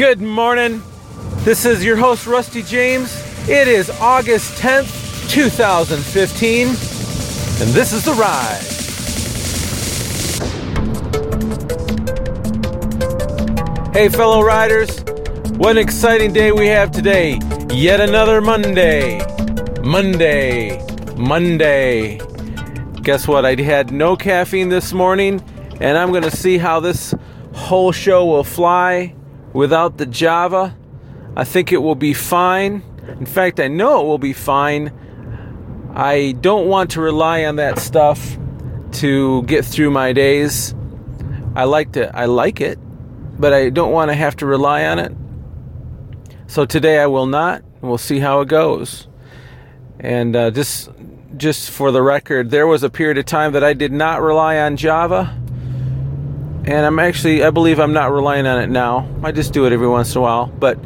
Good morning. This is your host, Rusty James. It is August 10th, 2015, and this is The Ride. Hey, fellow riders, what an exciting day we have today. Yet another Monday. Monday. Monday. Guess what? I had no caffeine this morning, and I'm going to see how this whole show will fly without the Java. I think it will be fine. In fact, I know it will be fine. I don't want to rely on that stuff to get through my days. I like to I like it, but I don't want to have to rely on it. So today I will not. We'll see how it goes. And uh, just just for the record, there was a period of time that I did not rely on Java and I'm actually I believe I'm not relying on it now. I just do it every once in a while, but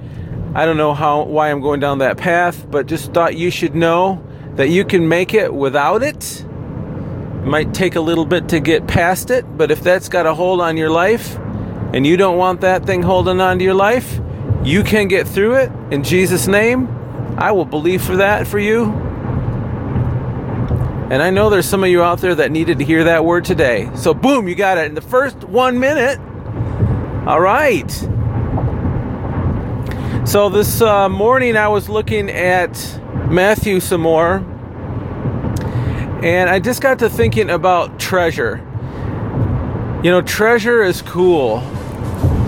I don't know how why I'm going down that path, but just thought you should know that you can make it without it. It might take a little bit to get past it, but if that's got a hold on your life and you don't want that thing holding on to your life, you can get through it in Jesus name. I will believe for that for you. And I know there's some of you out there that needed to hear that word today. So, boom, you got it in the first one minute. All right. So, this uh, morning I was looking at Matthew some more. And I just got to thinking about treasure. You know, treasure is cool.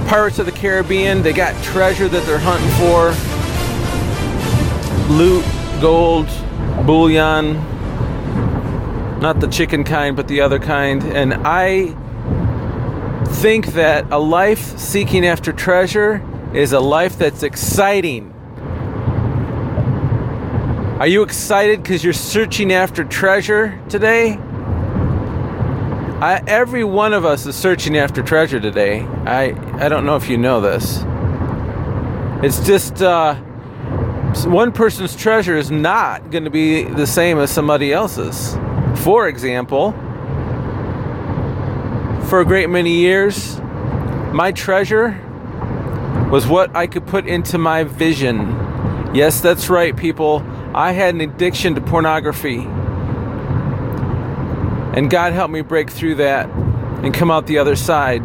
Pirates of the Caribbean, they got treasure that they're hunting for loot, gold, bullion, not the chicken kind, but the other kind. And I think that a life seeking after treasure is a life that's exciting. Are you excited because you're searching after treasure today? I, every one of us is searching after treasure today. I, I don't know if you know this. It's just uh, one person's treasure is not going to be the same as somebody else's. For example, for a great many years, my treasure was what I could put into my vision. Yes, that's right, people. I had an addiction to pornography. And God helped me break through that and come out the other side.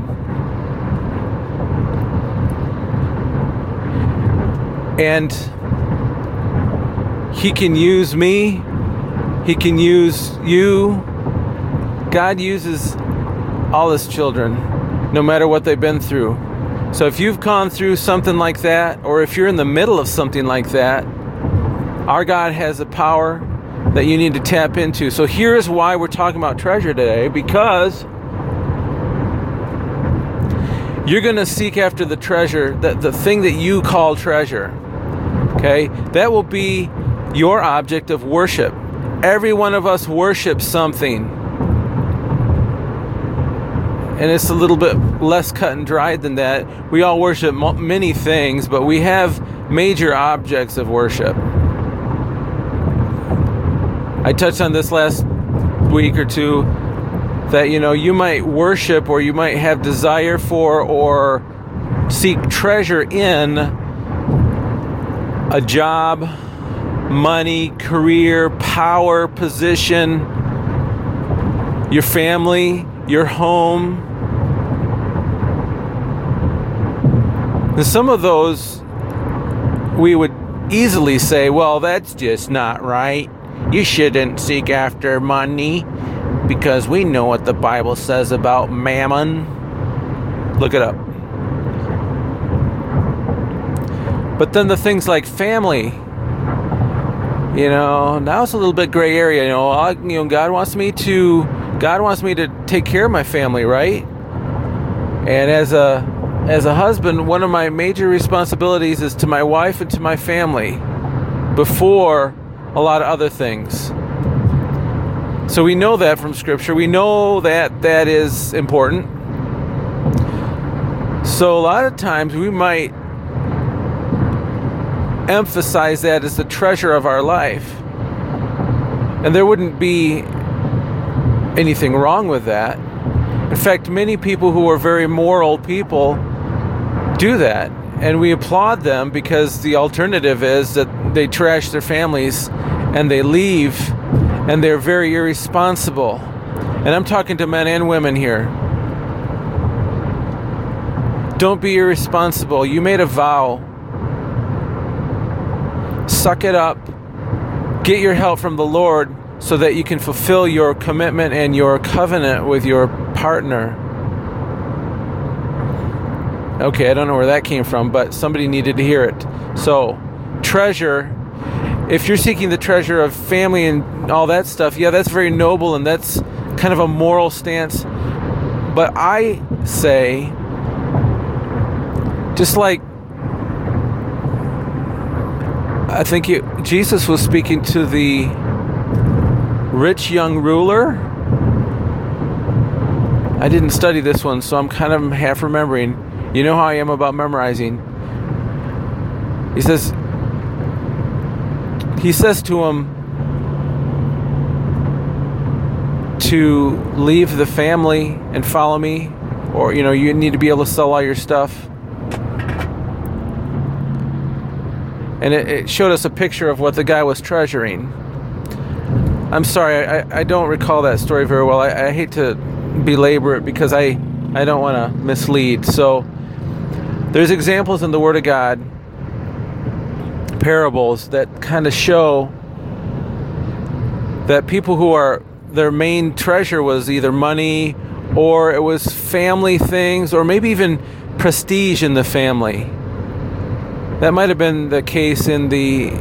And He can use me he can use you. God uses all his children, no matter what they've been through. So if you've gone through something like that, or if you're in the middle of something like that, our God has a power that you need to tap into. So here's why we're talking about treasure today because you're going to seek after the treasure, the, the thing that you call treasure. Okay? That will be your object of worship. Every one of us worships something. And it's a little bit less cut and dried than that. We all worship many things, but we have major objects of worship. I touched on this last week or two that you know you might worship or you might have desire for or seek treasure in a job money, career, power, position, your family, your home. And some of those we would easily say, well, that's just not right. You shouldn't seek after money because we know what the Bible says about mammon. Look it up. But then the things like family, you know now it's a little bit gray area you know. I, you know god wants me to god wants me to take care of my family right? And as a as a husband one of my major responsibilities is to my wife and to my family before a lot of other things. So we know that from scripture. We know that that is important. So a lot of times we might emphasize that as the treasure of our life. And there wouldn't be anything wrong with that. In fact, many people who are very moral people do that. and we applaud them because the alternative is that they trash their families and they leave and they're very irresponsible. And I'm talking to men and women here. Don't be irresponsible. You made a vow. Suck it up. Get your help from the Lord so that you can fulfill your commitment and your covenant with your partner. Okay, I don't know where that came from, but somebody needed to hear it. So, treasure, if you're seeking the treasure of family and all that stuff, yeah, that's very noble and that's kind of a moral stance. But I say, just like I think you, Jesus was speaking to the rich young ruler. I didn't study this one, so I'm kind of half remembering. You know how I am about memorizing. He says, he says to him to leave the family and follow me, or you know, you need to be able to sell all your stuff. And it, it showed us a picture of what the guy was treasuring. I'm sorry, I, I don't recall that story very well. I, I hate to belabor it because I, I don't want to mislead. So, there's examples in the Word of God, parables that kind of show that people who are their main treasure was either money or it was family things or maybe even prestige in the family. That might have been the case in the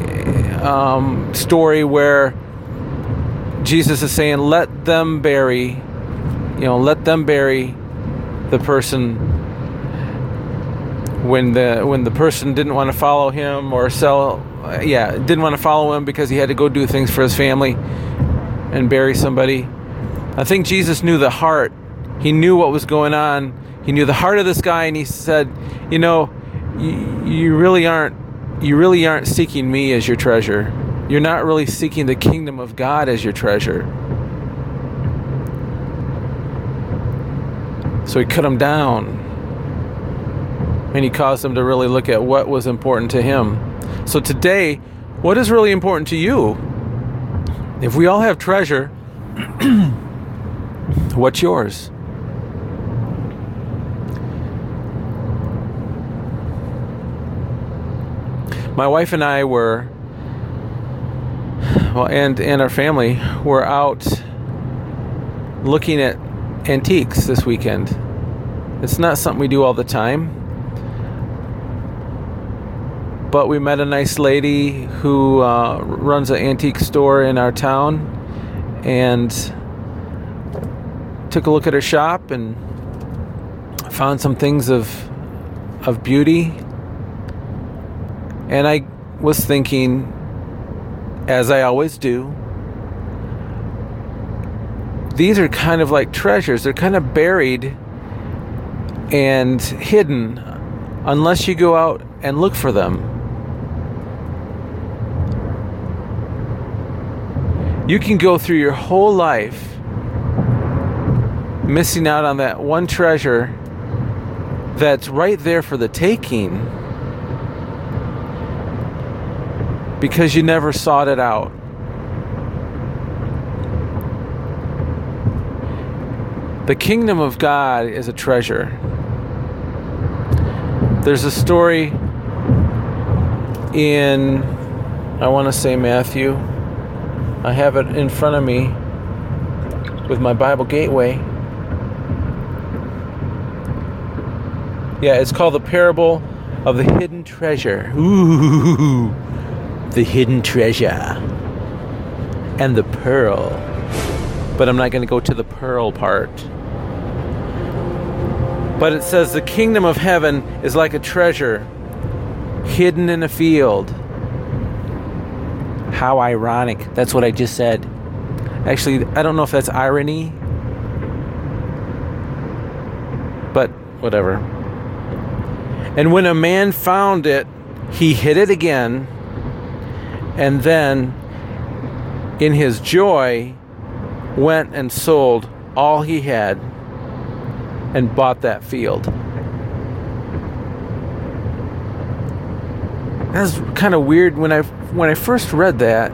um, story where Jesus is saying, let them bury, you know, let them bury the person when the when the person didn't want to follow him or sell yeah didn't want to follow him because he had to go do things for his family and bury somebody. I think jesus knew the heart. He knew what was going on. He knew the heart of this guy and he said you know you, you really aren't you really aren't seeking me as your treasure you're not really seeking the kingdom of god as your treasure so he cut him down and he caused them to really look at what was important to him. So today, what is really important to you? If we all have treasure, what's yours? My wife and I were well and and our family were out looking at antiques this weekend. It's not something we do all the time but we met a nice lady who uh, runs an antique store in our town and took a look at her shop and found some things of of beauty and I was thinking as I always do these are kind of like treasures. They're kind of buried and hidden unless you go out and look for them. You can go through your whole life missing out on that one treasure that's right there for the taking because you never sought it out. The kingdom of God is a treasure. There's a story in, I want to say Matthew I have it in front of me with my Bible Gateway. Yeah, it's called the parable of the hidden treasure. Ooh, the hidden treasure. And the pearl. But I'm not going to go to the pearl part. But it says the kingdom of heaven is like a treasure hidden in a field how ironic. That's what I just said. Actually, I don't know if that's irony, but whatever. And when a man found it, he hid it again, and then, in his joy, went and sold all he had and bought that field. that's kind of weird. When I when I first read that,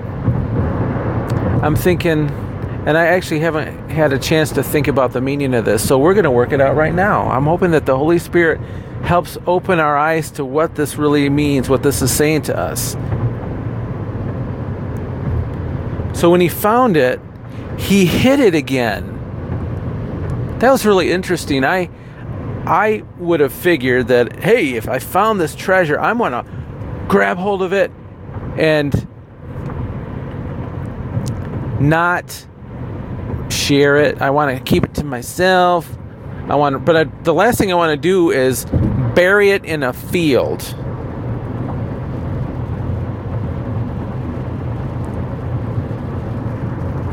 I'm thinking, and I actually haven't had a chance to think about the meaning of this. So we're going to work it out right now. I'm hoping that the Holy Spirit helps open our eyes to what this really means, what this is saying to us. So when he found it, he hid it again. That was really interesting. I I would have figured that hey, if I found this treasure, I'm going to grab hold of it and not share it. I want to keep it to myself. I want but I, the last thing I want to do is bury it in a field.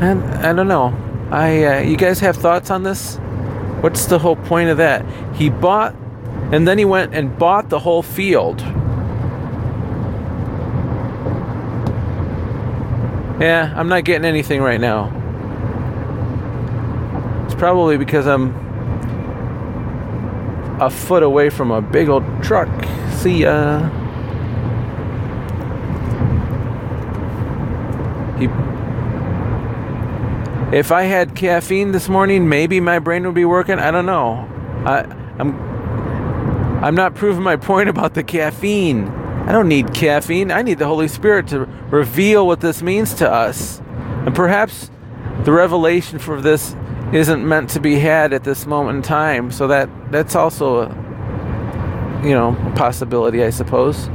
And I don't know. I uh, you guys have thoughts on this? What's the whole point of that? He bought and then he went and bought the whole field. Yeah, I'm not getting anything right now. It's probably because I'm a foot away from a big old truck. See ya. He if I had caffeine this morning, maybe my brain would be working. I don't know. I, I'm I'm not proving my point about the caffeine. I don't need caffeine. I need the Holy Spirit to reveal what this means to us. And perhaps the revelation for this isn't meant to be had at this moment in time. So that that's also a you know, a possibility, I suppose.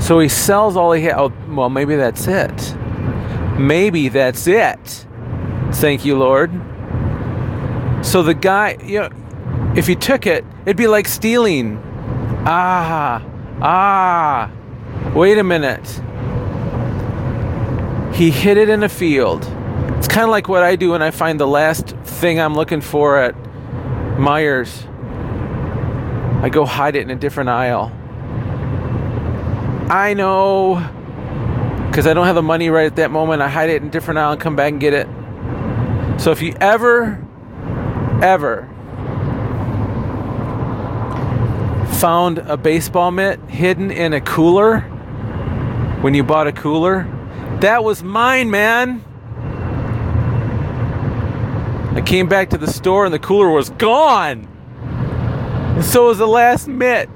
So he sells all he has. Oh, well, maybe that's it. Maybe that's it. Thank you, Lord. So the guy, you know, if he took it, it'd be like stealing. Ah, ah, wait a minute. He hid it in a field. It's kind of like what I do when I find the last thing I'm looking for at Myers. I go hide it in a different aisle. I know. Because I don't have the money right at that moment. I hide it in a different aisle and come back and get it. So if you ever, ever found a baseball mitt hidden in a cooler when you bought a cooler. That was mine, man. I came back to the store and the cooler was gone. And so was the last mitt.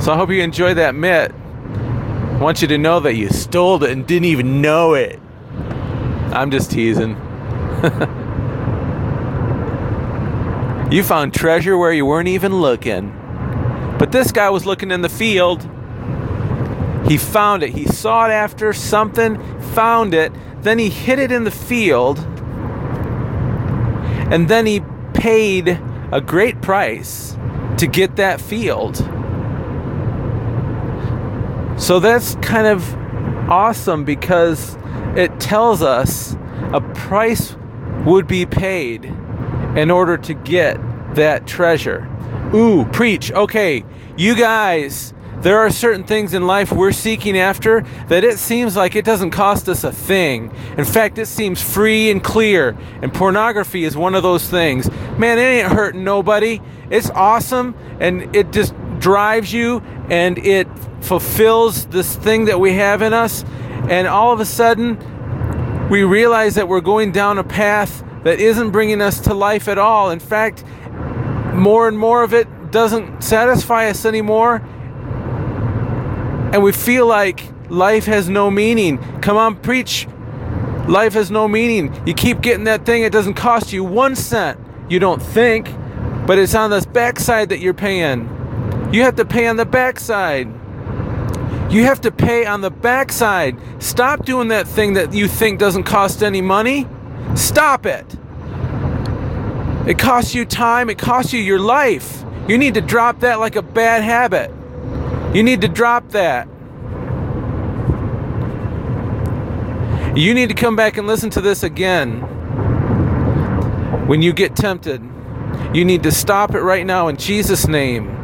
So I hope you enjoyed that mitt. I want you to know that you stole it and didn't even know it. I'm just teasing. you found treasure where you weren't even looking. But this guy was looking in the field. He found it. He sought after something, found it, then he hid it in the field, and then he paid a great price to get that field. So that's kind of awesome because it tells us a price would be paid in order to get that treasure. Ooh, preach. Okay, you guys, there are certain things in life we're seeking after that it seems like it doesn't cost us a thing. In fact, it seems free and clear. And pornography is one of those things. Man, it ain't hurting nobody. It's awesome and it just drives you and it fulfills this thing that we have in us. And all of a sudden, we realize that we're going down a path that isn't bringing us to life at all. In fact, more and more of it doesn't satisfy us anymore. And we feel like life has no meaning. Come on, preach. Life has no meaning. You keep getting that thing, it doesn't cost you one cent. You don't think, but it's on this backside that you're paying. You have to pay on the backside. You have to pay on the backside. Stop doing that thing that you think doesn't cost any money. Stop it. It costs you time, it costs you your life. You need to drop that like a bad habit. You need to drop that. You need to come back and listen to this again. When you get tempted, you need to stop it right now in Jesus' name.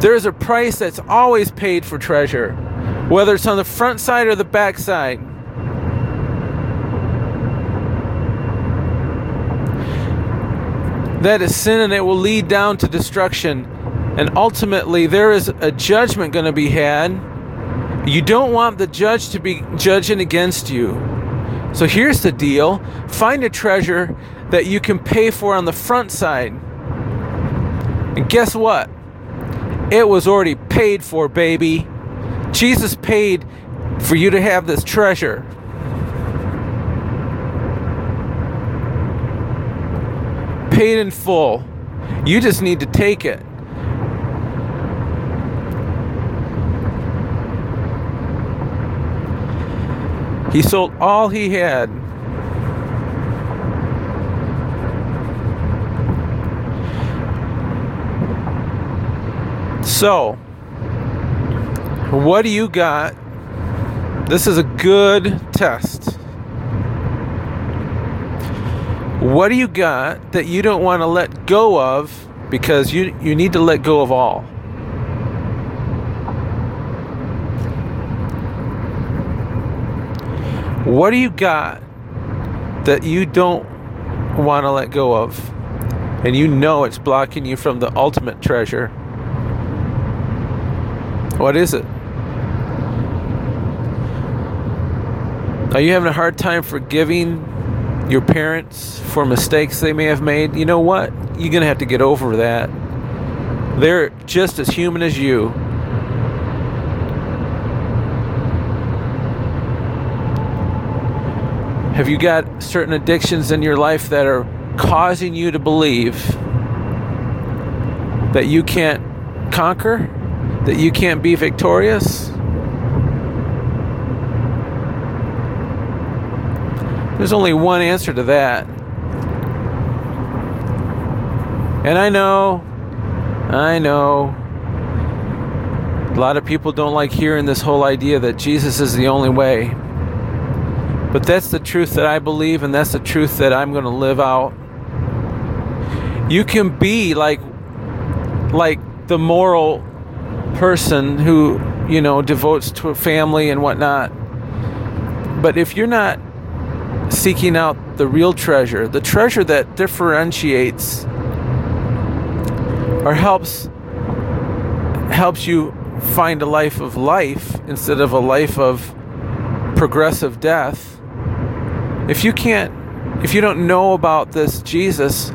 There is a price that's always paid for treasure, whether it's on the front side or the back side. that is sin and it will lead down to destruction. And ultimately, there is a judgment going to be had. You don't want the judge to be judging against you. So here's the deal find a treasure that you can pay for on the front side. And guess what? It was already paid for, baby. Jesus paid for you to have this treasure. Paid in full. You just need to take it. He sold all he had. So, what do you got? This is a good test. What do you got that you don't want to let go of because you, you need to let go of all? What do you got that you don't want to let go of? And you know it's blocking you from the ultimate treasure. What is it? Are you having a hard time forgiving your parents for mistakes they may have made? You know what? You're going to have to get over that. They're just as human as you. Have you got certain addictions in your life that are causing you to believe that you can't conquer? That you can't be victorious? There's only one answer to that. And I know, I know, a lot of people don't like hearing this whole idea that Jesus is the only way. But that's the truth that I believe, and that's the truth that I'm going to live out. You can be like, like the moral person who, you know, devotes to a family and whatnot. But if you're not seeking out the real treasure, the treasure that differentiates or helps helps you find a life of life instead of a life of progressive death if you can't, if you don't know about this Jesus,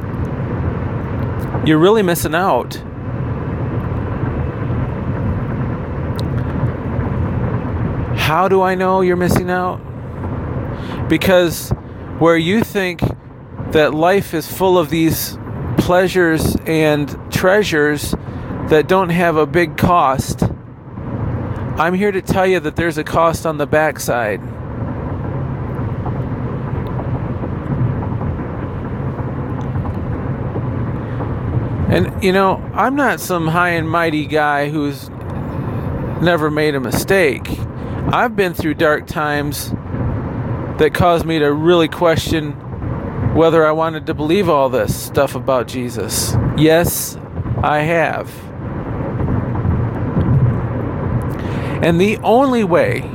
you're really missing out. How do I know you're missing out? Because where you think that life is full of these pleasures and treasures that don't have a big cost, I'm here to tell you that there's a cost on the backside. And, you know, I'm not some high and mighty guy who's never made a mistake. I've been through dark times that caused me to really question whether I wanted to believe all this stuff about Jesus. Yes, I have. And the only way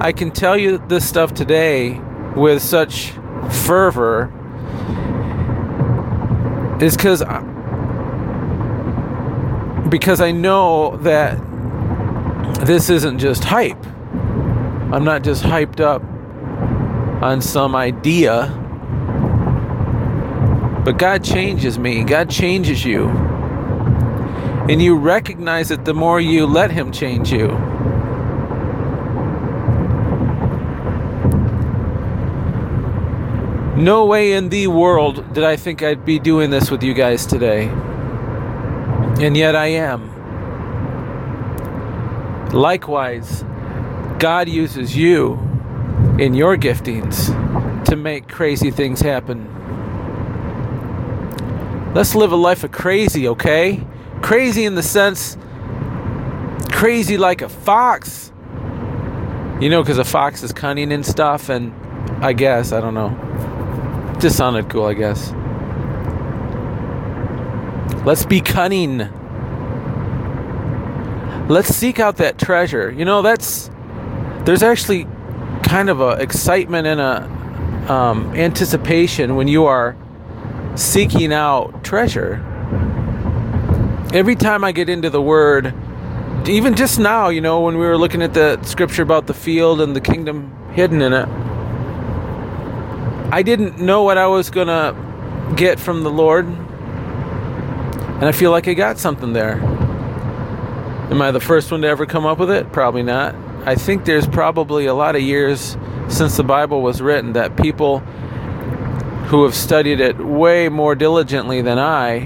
I can tell you this stuff today with such fervor is because because I know that this isn't just hype. I'm not just hyped up on some idea. But God changes me, God changes you. And you recognize it the more you let Him change you. No way in the world did I think I'd be doing this with you guys today. And yet I am. Likewise, God uses you in your giftings to make crazy things happen. Let's live a life of crazy, okay? Crazy in the sense, crazy like a fox. You know, because a fox is cunning and stuff, and I guess, I don't know. Just sounded cool, I guess. Let's be cunning. Let's seek out that treasure. You know, that's there's actually kind of a excitement and a um, anticipation when you are seeking out treasure. Every time I get into the Word, even just now, you know, when we were looking at the scripture about the field and the kingdom hidden in it, I didn't know what I was to get from the Lord. And I feel like I got something there. Am I the first one to ever come up with it? Probably not. I think there's probably a lot of years since the Bible was written that people who have studied it way more diligently than I,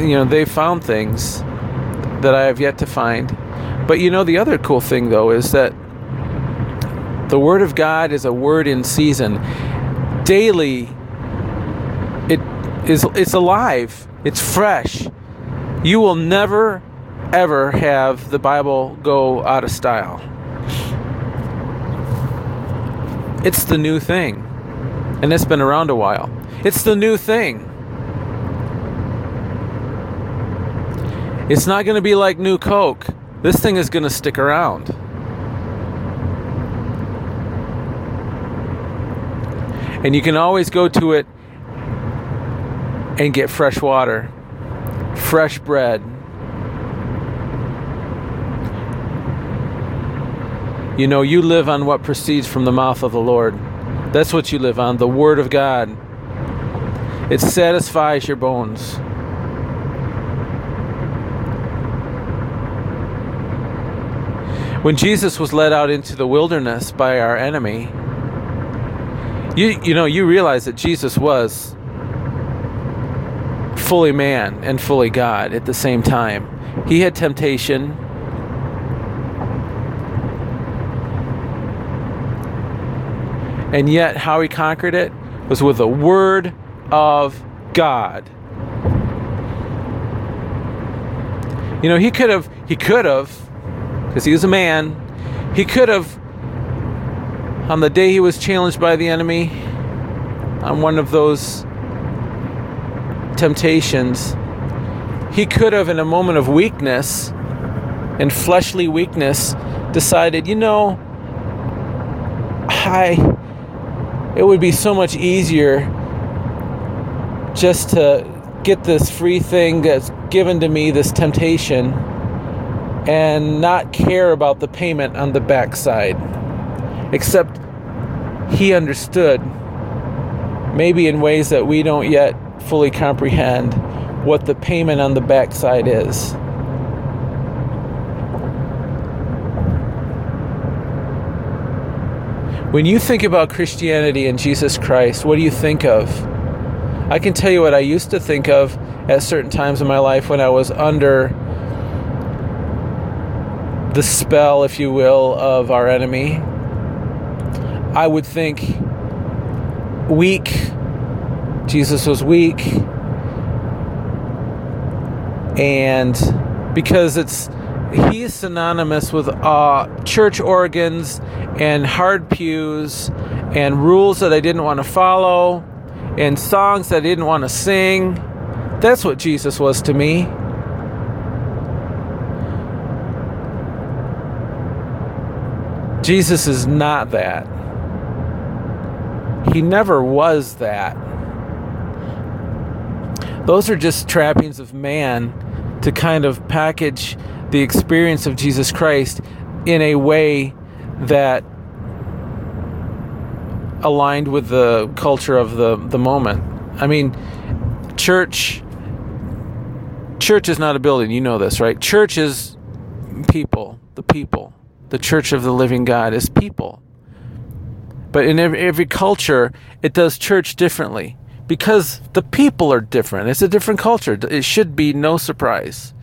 you know, they found things that I have yet to find. But you know, the other cool thing though is that the Word of God is a word in season. Daily, it is it's alive. It's fresh. You will never ever have the Bible go out of style. It's the new thing. And it's been around a while. It's the new thing. It's not going to be like new Coke. This thing is going to stick around. And you can always go to it and get fresh water, fresh bread. You know, you live on what proceeds from the mouth of the Lord. That's what you live on, the Word of God. It satisfies your bones. When Jesus was led out into the wilderness by our enemy, you you know, you realize that Jesus was fully man and fully God at the same time. He had temptation. And yet how he conquered it was with the word of God. You know, he could have he could have because he was a man, he could have, on the day he was challenged by the enemy, on one of those temptations, he could have, in a moment of weakness and fleshly weakness, decided, you know, I. It would be so much easier just to get this free thing that's given to me, this temptation and not care about the payment on the backside. Except he understood, maybe in ways that we don't yet fully comprehend, what the payment on the backside is. When you think about Christianity and Jesus Christ, what do you think of? I can tell you what I used to think of at certain times in my life when I was under the spell, if you will, of our enemy. I would think weak. Jesus was weak. And because it's he's synonymous with uh, church organs and hard pews and rules that I didn't want to follow and songs that I didn't want to sing. That's what Jesus was to me. Jesus is not that. He never was that. Those are just trappings of man to kind of package the experience of Jesus Christ in a way that aligned with the culture of the, the moment. I mean, church church is not a building, you know this, right? Church is people, the people the church of the living God is people. But in every, every culture, it does church differently because the people are different. It's a different culture. It should be no surprise.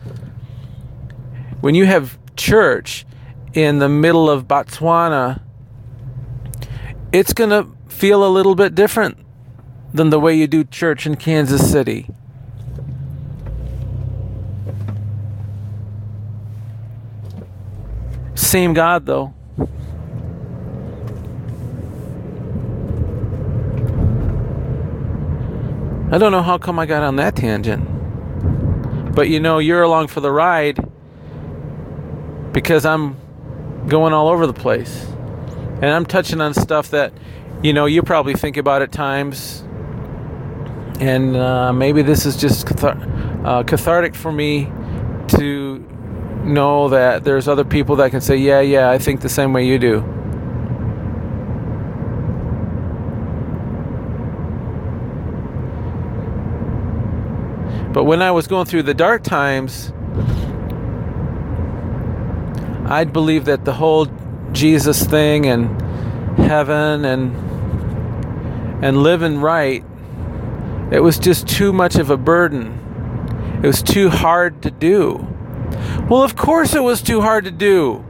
When you have church in the middle of Botswana, it's going to feel a little bit different than the way you do church in Kansas City. Same God, though. I don't know how come I got on that tangent. But you know, you're along for the ride because I'm going all over the place. And I'm touching on stuff that, you know, you probably think about at times And uh, maybe this is just cathar- uh, cathartic for me to know that there's other people that can say, Yeah, yeah, I think the same way you do. But when I was going through the dark times, I'd believe that the whole Jesus thing and heaven and and living right it was just too much of a burden. It was too hard to do. Well, of course it was too hard to do.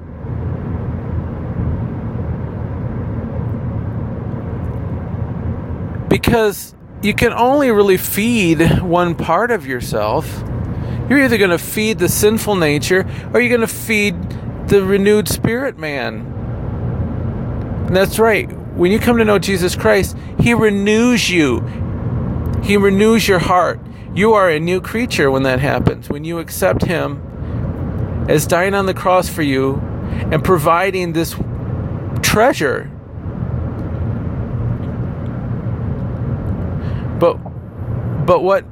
Because you can only really feed one part of yourself. You're either going to feed the sinful nature or you're going to feed the renewed spirit man. And that's right. When you come to know Jesus Christ, He renews you. He renews your heart. You are a new creature when that happens. When you accept Him as dying on the cross for you and providing this treasure. But but what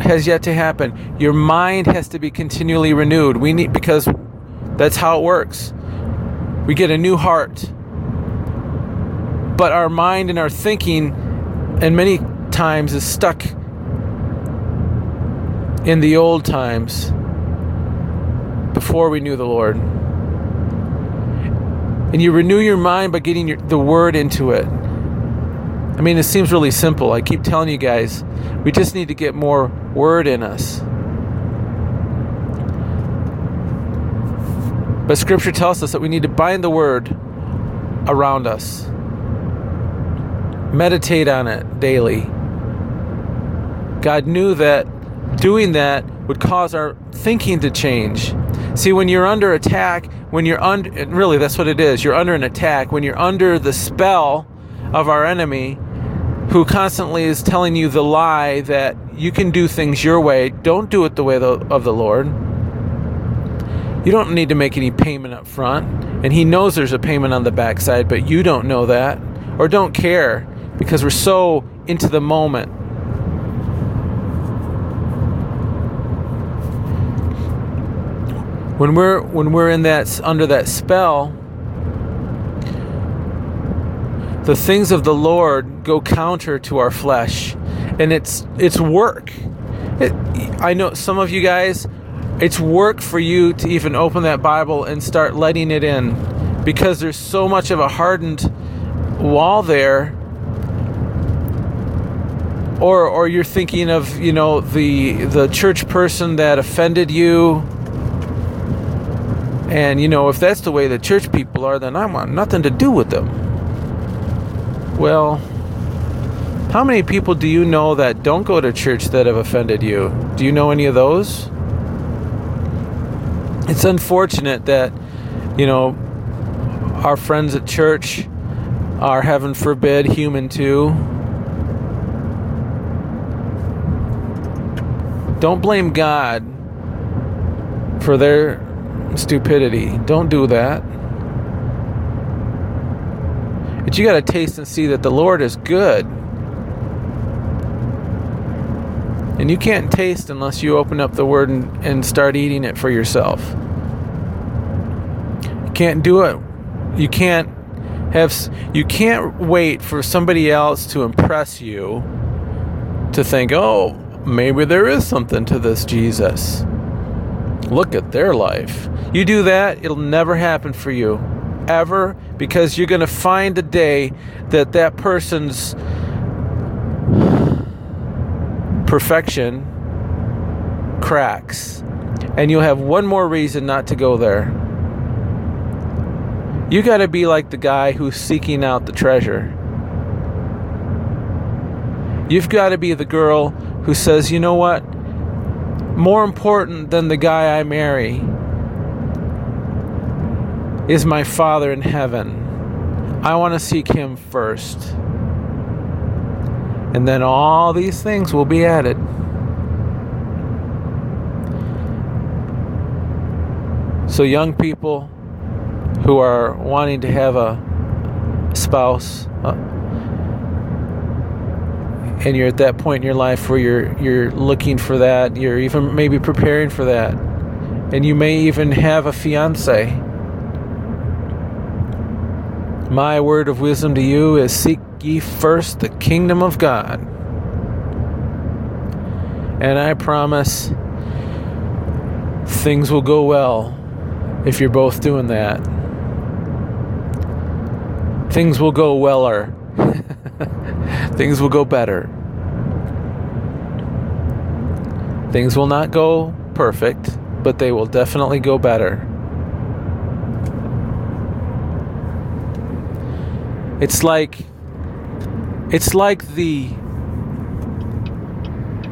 has yet to happen? Your mind has to be continually renewed. We need because that's how it works. We get a new heart. But our mind and our thinking and many times is stuck in the old times before we knew the Lord. And you renew your mind by getting your, the word into it. I mean, it seems really simple. I keep telling you guys, we just need to get more word in us. But scripture tells us that we need to bind the word around us, meditate on it daily. God knew that doing that would cause our thinking to change. See, when you're under attack, when you're under, really, that's what it is. You're under an attack. When you're under the spell of our enemy, who constantly is telling you the lie that you can do things your way, don't do it the way of the Lord. You don't need to make any payment up front. And He knows there's a payment on the backside, but you don't know that or don't care because we're so into the moment. when we're when we're in that under that spell the things of the lord go counter to our flesh and it's it's work. It, i know some of you guys it's work for you to even open that bible and start letting it in because there's so much of a hardened wall there. Or or you're thinking of you know the the church person that offended you. And you know, if that's the way the church people are, then I want nothing to do with them. Well, how many people do you know that don't go to church that have offended you? Do you know any of those? It's unfortunate that, you know, our friends at church are, heaven forbid, human too. Don't blame God for their stupidity. Don't do that. But you got to taste and see that the Lord is good. And you can't taste unless you open up the Word and, and start eating it for yourself. You can't do it. You can't have. You can't wait for somebody else to impress you to think, oh, maybe there is something to this Jesus. Look at their life. You do that, it'll never happen for you. Ever. Because you're going to find a day that that person's perfection cracks. And you'll have one more reason not to go there. You got to be like the guy who's seeking out the treasure. You've got to be the girl who says, you know what? more important than the guy I marry is my Father in heaven. I want to seek Him first. And then all these things will be added. So, young people who are wanting to have a spouse, uh, and you're at that point in your life where you're you're looking for that, you're even maybe preparing for that. And you may even have a fiance. My word of wisdom to you is seek ye first the kingdom of God. And I promise things will go well if you're both doing that. Things will go weller. Things will go better. Things will not go perfect, but they will definitely go better. It's like it's like the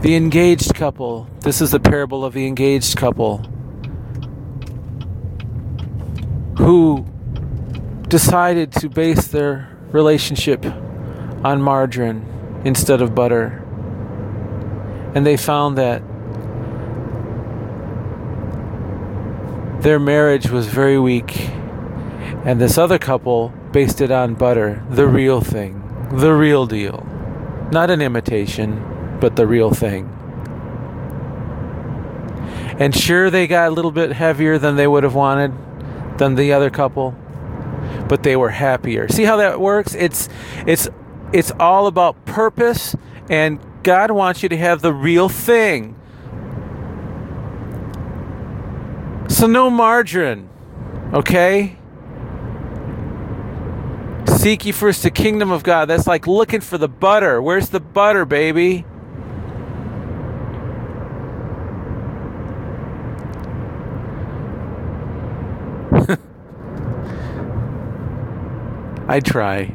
the engaged couple. This is the parable of the engaged couple who decided to base their relationship on margarine instead of butter. And they found that their marriage was very weak. And this other couple based it on butter, the real thing, the real deal. Not an imitation, but the real thing. And sure, they got a little bit heavier than they would have wanted than the other couple, but they were happier. See how that works? It's it's it's all about purpose and God wants you to have the real thing. So no margarine, okay? Seek ye first the kingdom of God. That's like looking for the butter. Where's the butter, baby? I try.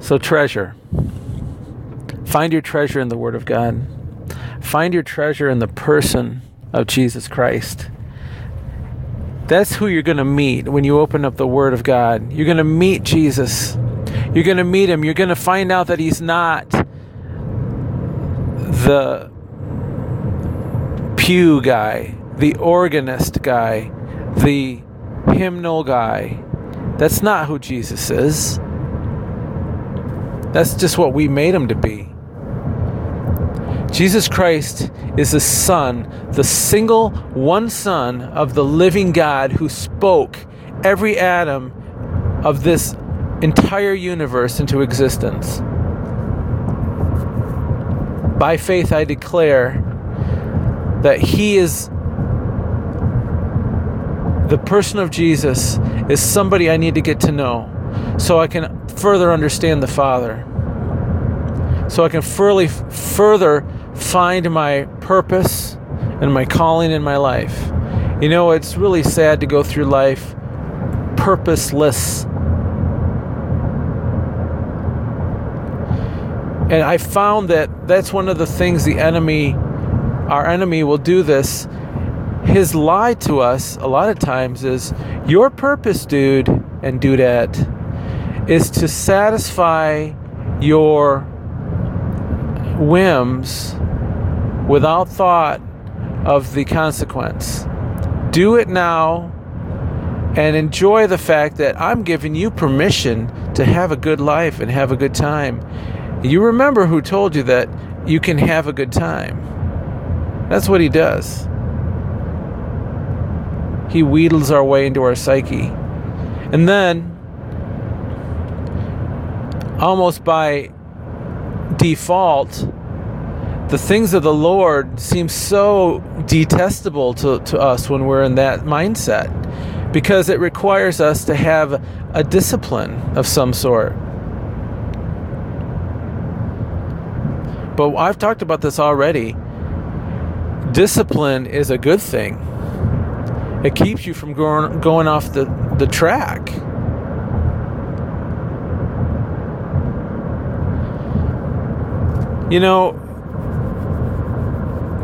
So, treasure. Find your treasure in the Word of God. Find your treasure in the person of Jesus Christ. That's who you're going to meet when you open up the Word of God. You're going to meet Jesus. You're going to meet Him. You're going to find out that He's not the pew guy, the organist guy, the hymnal guy. That's not who Jesus is. That's just what we made him to be. Jesus Christ is the Son, the single one Son of the living God who spoke every atom of this entire universe into existence. By faith, I declare that He is the person of Jesus is somebody I need to get to know so I can further understand the Father. So I can further, further find my purpose and my calling in my life. You know, it's really sad to go through life purposeless. And I found that that's one of the things the enemy, our enemy, will do this. His lie to us a lot of times is your purpose, dude and dudette, is to satisfy your whims without thought of the consequence. Do it now and enjoy the fact that I'm giving you permission to have a good life and have a good time. You remember who told you that you can have a good time. That's what he does. He wheedles our way into our psyche. And then, almost by default, the things of the Lord seem so detestable to, to us when we're in that mindset because it requires us to have a discipline of some sort. But I've talked about this already. Discipline is a good thing. It keeps you from going, going off the, the track. You know,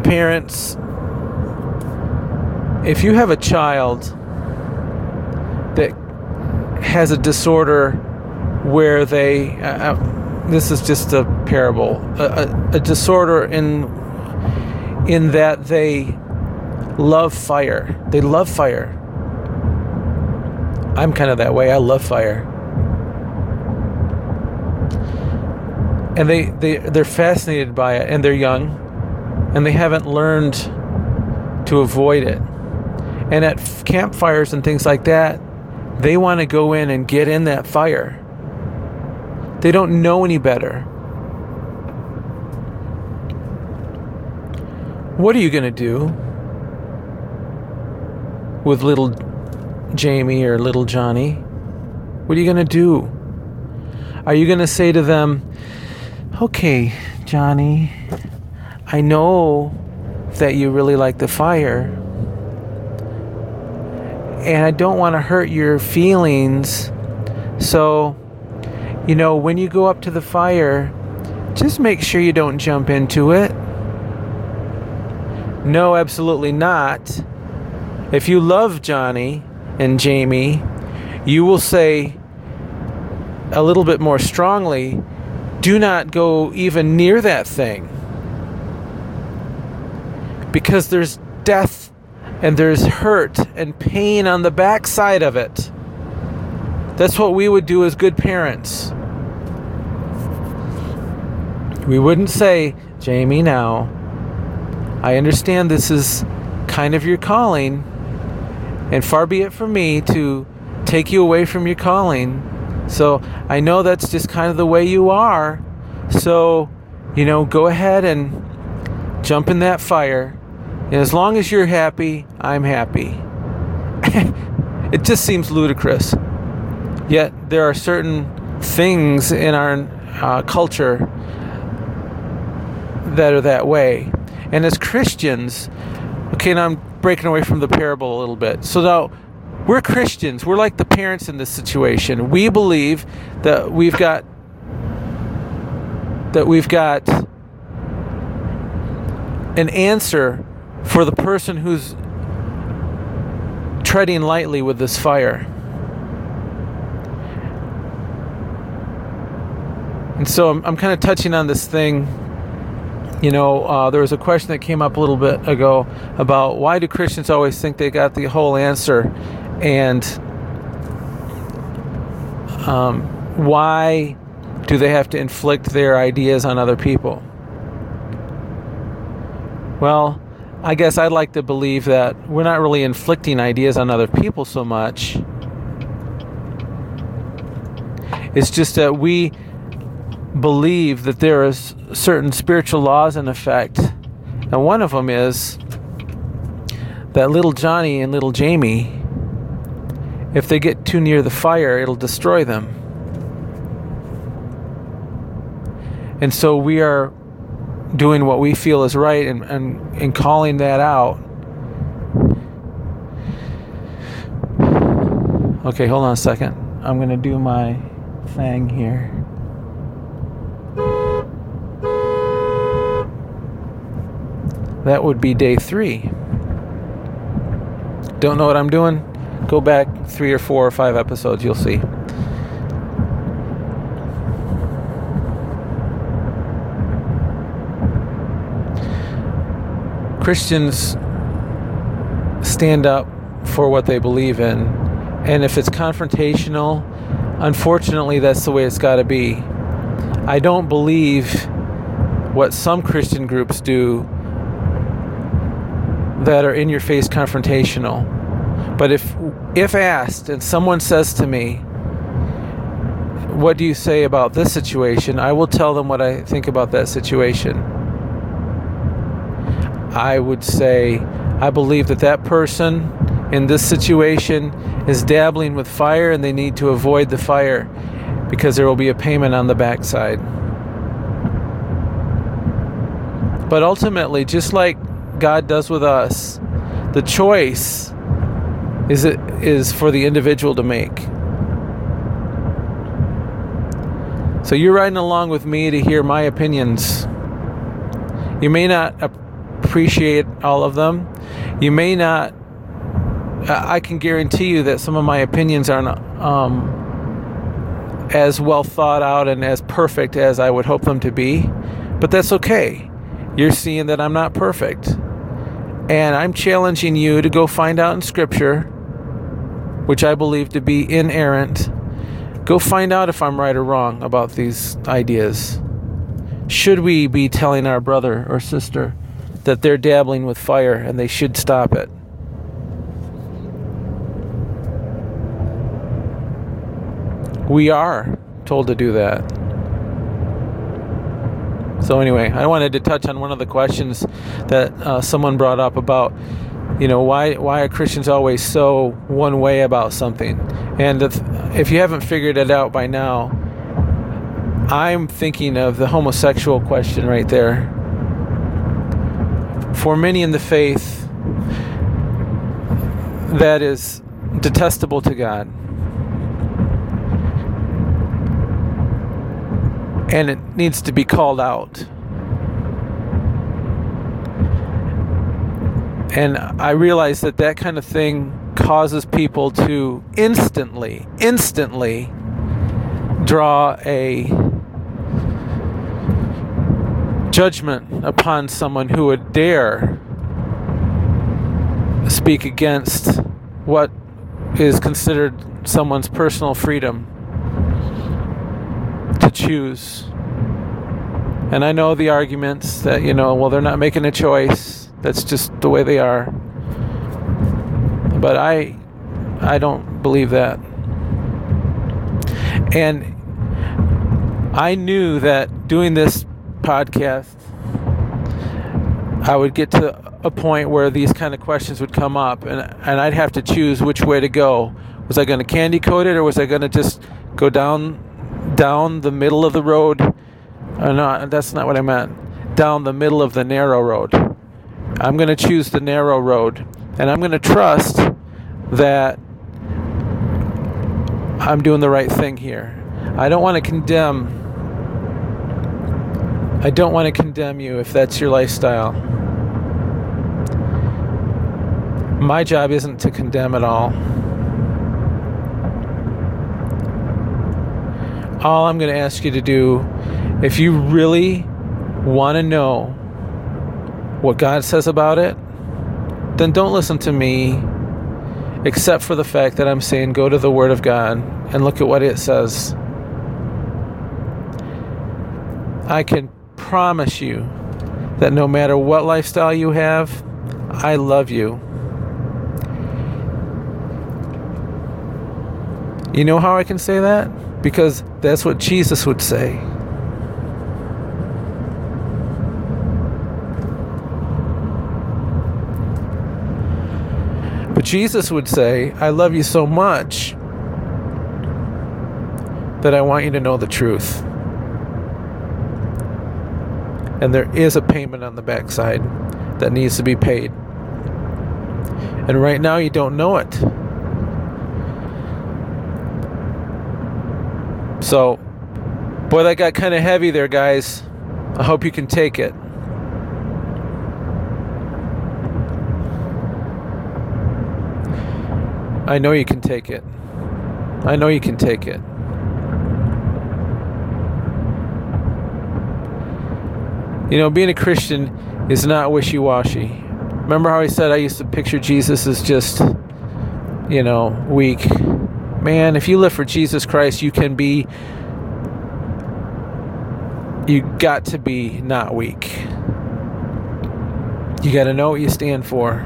parents, if you have a child that has a disorder where they, uh, uh, this is just a parable, a, a, a disorder in in that they love fire. They love fire. I'm kind of that way. I love fire. And they, they, they're fascinated by it, and they're young, and they haven't learned to avoid it. And at campfires and things like that, they want to go in and get in that fire. They don't know any better. What are you going to do with little Jamie or little Johnny? What are you going to do? Are you going to say to them, okay, Johnny, I know that you really like the fire, and I don't want to hurt your feelings, so, you know, when you go up to the fire, just make sure you don't jump into it. No, absolutely not. If you love Johnny and Jamie, you will say a little bit more strongly do not go even near that thing. Because there's death and there's hurt and pain on the backside of it. That's what we would do as good parents. We wouldn't say, Jamie, now, I understand this is kind of your calling, and far be it from me to take you away from your calling. So I know that's just kind of the way you are. So, you know, go ahead and jump in that fire. And as long as you're happy, I'm happy. it just seems ludicrous. Yet there are certain things in our uh, culture that are that way. And as Christians, okay, now I'm breaking away from the parable a little bit. So now we're Christians. We're like the parents in this situation. We believe that we've got that we've got an answer for the person who's treading lightly with this fire. And so I'm, I'm kind of touching on this thing. You know, uh, there was a question that came up a little bit ago about why do Christians always think they got the whole answer? And um, why do they have to inflict their ideas on other people? Well, I guess I'd like to believe that we're not really inflicting ideas on other people so much. It's just that we believe that there is certain spiritual laws in effect. And one of them is that little Johnny and little Jamie, if they get too near the fire, it'll destroy them. And so we are doing what we feel is right and, and, and calling that out. Okay, hold on a second. I'm going to do my thing here. That would be day three. Don't know what I'm doing? Go back three or four or five episodes, you'll see. Christians stand up for what they believe in. And if it's confrontational, unfortunately, that's the way it's got to be. I don't believe what some Christian groups do that are in your face confrontational. But if if asked and someone says to me, "What do you say about this situation?" I will tell them what I think about that situation. I would say I believe that that person in this situation is dabbling with fire and they need to avoid the fire because there will be a payment on the backside. But ultimately, just like God does with us, the choice is it is for the individual to make. So you're riding along with me to hear my opinions. You may not appreciate all of them. You may not. I can guarantee you that some of my opinions aren't um, as well thought out and as perfect as I would hope them to be, but that's okay. You're seeing that I'm not perfect. And I'm challenging you to go find out in Scripture which I believe to be inerrant, go find out if I'm right or wrong about these ideas. Should we be telling our brother or sister that they're dabbling with fire and they should stop it? We are told to do that. So, anyway, I wanted to touch on one of the questions that uh, someone brought up about, you know, why, why are Christians always so one way about something? And if, if you haven't figured it out by now, I'm thinking of the homosexual question right there. For many in the faith, that is detestable to God. And it needs to be called out. And I realize that that kind of thing causes people to instantly, instantly draw a judgment upon someone who would dare speak against what is considered someone's personal freedom to choose. And I know the arguments that, you know, well, they're not making a choice. That's just the way they are. But I I don't believe that. And I knew that doing this podcast, I would get to a point where these kind of questions would come up, and and I'd have to choose which way to go. Was I going to candy coat it, or was I going to just go down down the middle of the road? Uh, no, that's not what I meant. Down the middle of the narrow road. I'm going to choose the narrow road, and I'm going to trust that I'm doing the right thing here. I don't want to condemn I don't want to condemn you if that's your lifestyle. My job isn't to condemn at all. All I'm going to ask you to do, if you really want to know what God says about it, then don't listen to me, except for the fact that I'm saying go to the Word of God and look at what it says. I can promise you that no matter what lifestyle you have, I love you. You know how I can say that? Because that's what Jesus would say. But Jesus would say, I love you so much that I want you to know the truth and there is a payment on the backside that needs to be paid. And right now you don't know it. So, boy, that got kind of heavy there, guys. I hope you can take it. I know you can take it. I know you can take it. You know, being a Christian is not wishy washy. Remember how I said I used to picture Jesus as just, you know, weak? Man, if you live for Jesus Christ, you can be, you got to be not weak. You got to know what you stand for.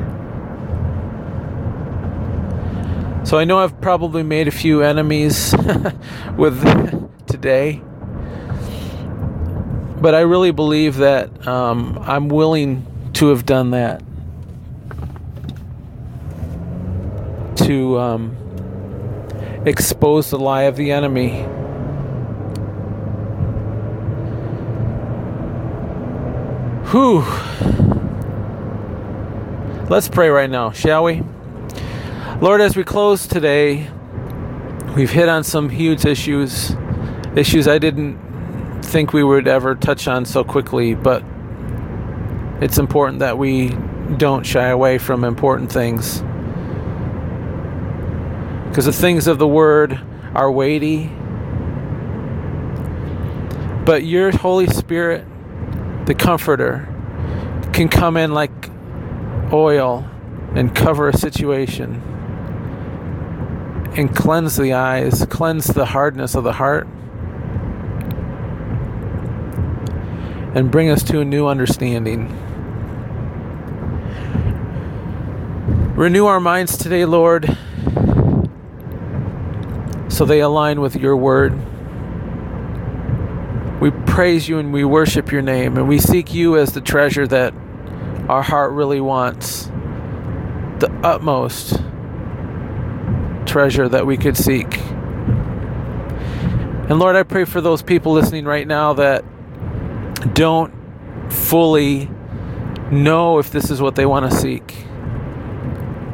So I know I've probably made a few enemies with today but I really believe that um, I'm willing to have done that. To um, expose the lie of the enemy. Whew. Let's pray right now, shall we? Lord, as we close today, we've hit on some huge issues, issues I didn't think we would ever touch on so quickly, but it's important that we don't shy away from important things. Because the things of the Word are weighty. But your Holy Spirit, the Comforter, can come in like oil and cover a situation and cleanse the eyes, cleanse the hardness of the heart, and bring us to a new understanding. Renew our minds today, Lord, so they align with your word. We praise you and we worship your name, and we seek you as the treasure that our heart really wants, the utmost treasure that we could seek. And Lord, I pray for those people listening right now that don't fully know if this is what they want to seek.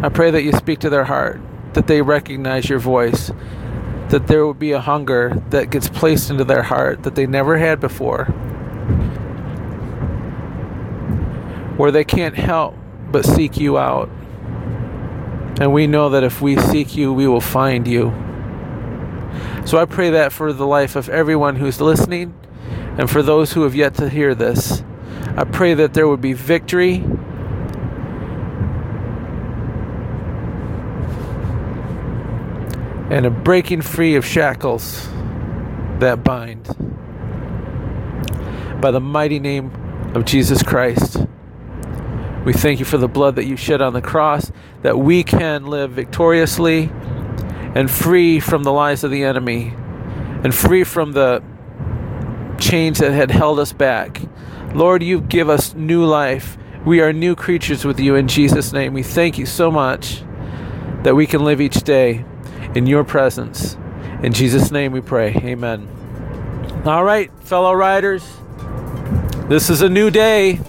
I pray that you speak to their heart, that they recognize your voice, that there will be a hunger that gets placed into their heart that they never had before, where they can't help but seek you out. And we know that if we seek you, we will find you. So I pray that for the life of everyone who's listening and for those who have yet to hear this. I pray that there would be victory. And a breaking free of shackles that bind. By the mighty name of Jesus Christ. We thank you for the blood that you shed on the cross, that we can live victoriously and free from the lies of the enemy and free from the chains that had held us back. Lord, you give us new life. We are new creatures with you in Jesus' name. We thank you so much that we can live each day in your presence. In Jesus' name we pray. Amen. All right, fellow riders, this is a new day.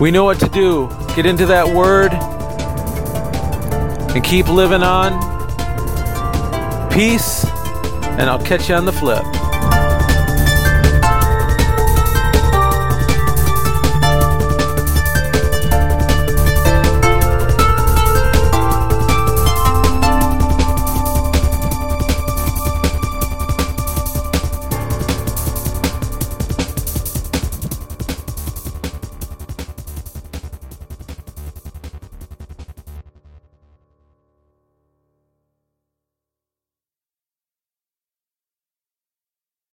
We know what to do. Get into that word and keep living on. Peace, and I'll catch you on the flip.